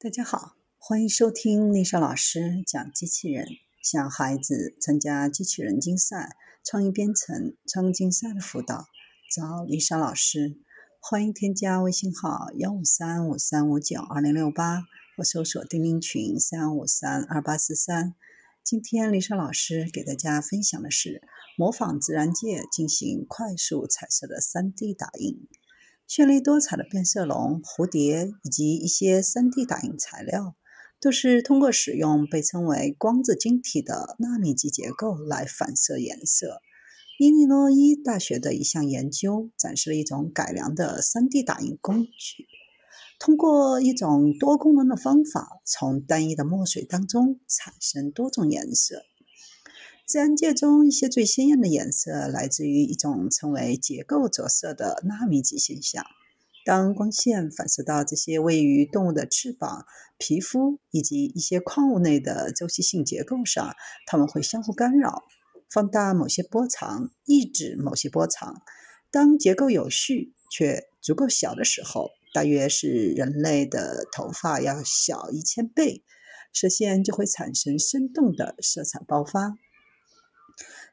大家好，欢迎收听丽莎老师讲机器人，向孩子参加机器人竞赛、创意编程、创意竞赛的辅导，找丽莎老师。欢迎添加微信号幺五三五三五九二零六八，或搜索钉钉群三五三二八四三。今天丽莎老师给大家分享的是模仿自然界进行快速彩色的 3D 打印。绚丽多彩的变色龙、蝴蝶以及一些 3D 打印材料，都是通过使用被称为光子晶体的纳米级结构来反射颜色。伊利诺伊大学的一项研究展示了一种改良的 3D 打印工具，通过一种多功能的方法，从单一的墨水当中产生多种颜色。自然界中一些最鲜艳的颜色来自于一种称为结构着色的纳米级现象。当光线反射到这些位于动物的翅膀、皮肤以及一些矿物内的周期性结构上，它们会相互干扰，放大某些波长，抑制某些波长。当结构有序却足够小的时候，大约是人类的头发要小一千倍，射线就会产生生动的色彩爆发。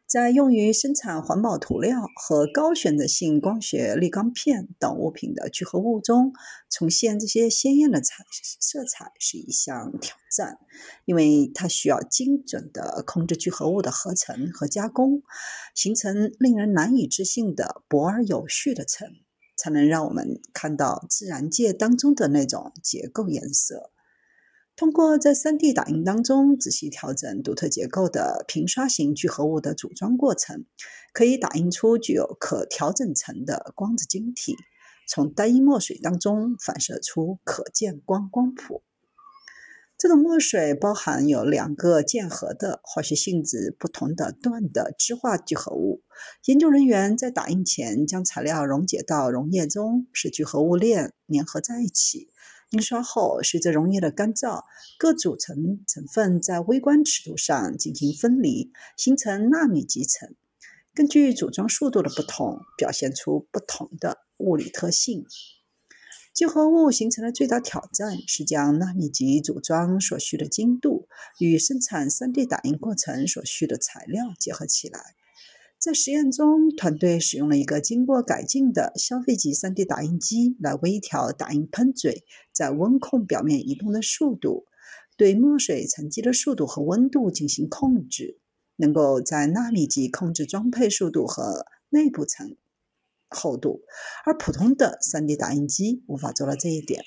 在用于生产环保涂料和高选择性光学滤钢片等物品的聚合物中，重现这些鲜艳的彩色彩是一项挑战，因为它需要精准地控制聚合物的合成和加工，形成令人难以置信的薄而有序的层，才能让我们看到自然界当中的那种结构颜色。通过在 3D 打印当中仔细调整独特结构的平刷型聚合物的组装过程，可以打印出具有可调整层的光子晶体，从单一墨水当中反射出可见光光谱。这种墨水包含有两个键合的化学性质不同的段的质化聚合物。研究人员在打印前将材料溶解到溶液中，使聚合物链粘合在一起。印刷后，随着溶液的干燥，各组成成分在微观尺度上进行分离，形成纳米级层。根据组装速度的不同，表现出不同的物理特性。聚合物形成的最大挑战是将纳米级组装所需的精度与生产 3D 打印过程所需的材料结合起来。在实验中，团队使用了一个经过改进的消费级 3D 打印机来微调打印喷嘴在温控表面移动的速度，对墨水沉积的速度和温度进行控制，能够在纳米级控制装配速度和内部层厚度，而普通的 3D 打印机无法做到这一点。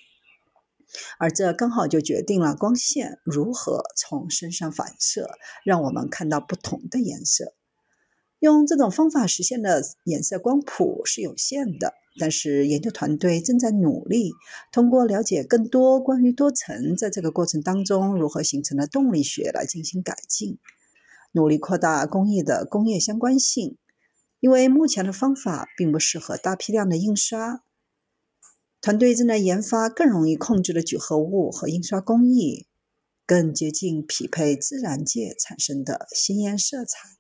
而这刚好就决定了光线如何从身上反射，让我们看到不同的颜色。用这种方法实现的颜色光谱是有限的，但是研究团队正在努力通过了解更多关于多层在这个过程当中如何形成的动力学来进行改进，努力扩大工艺的工业相关性。因为目前的方法并不适合大批量的印刷，团队正在研发更容易控制的聚合物和印刷工艺，更接近匹配自然界产生的鲜艳色彩。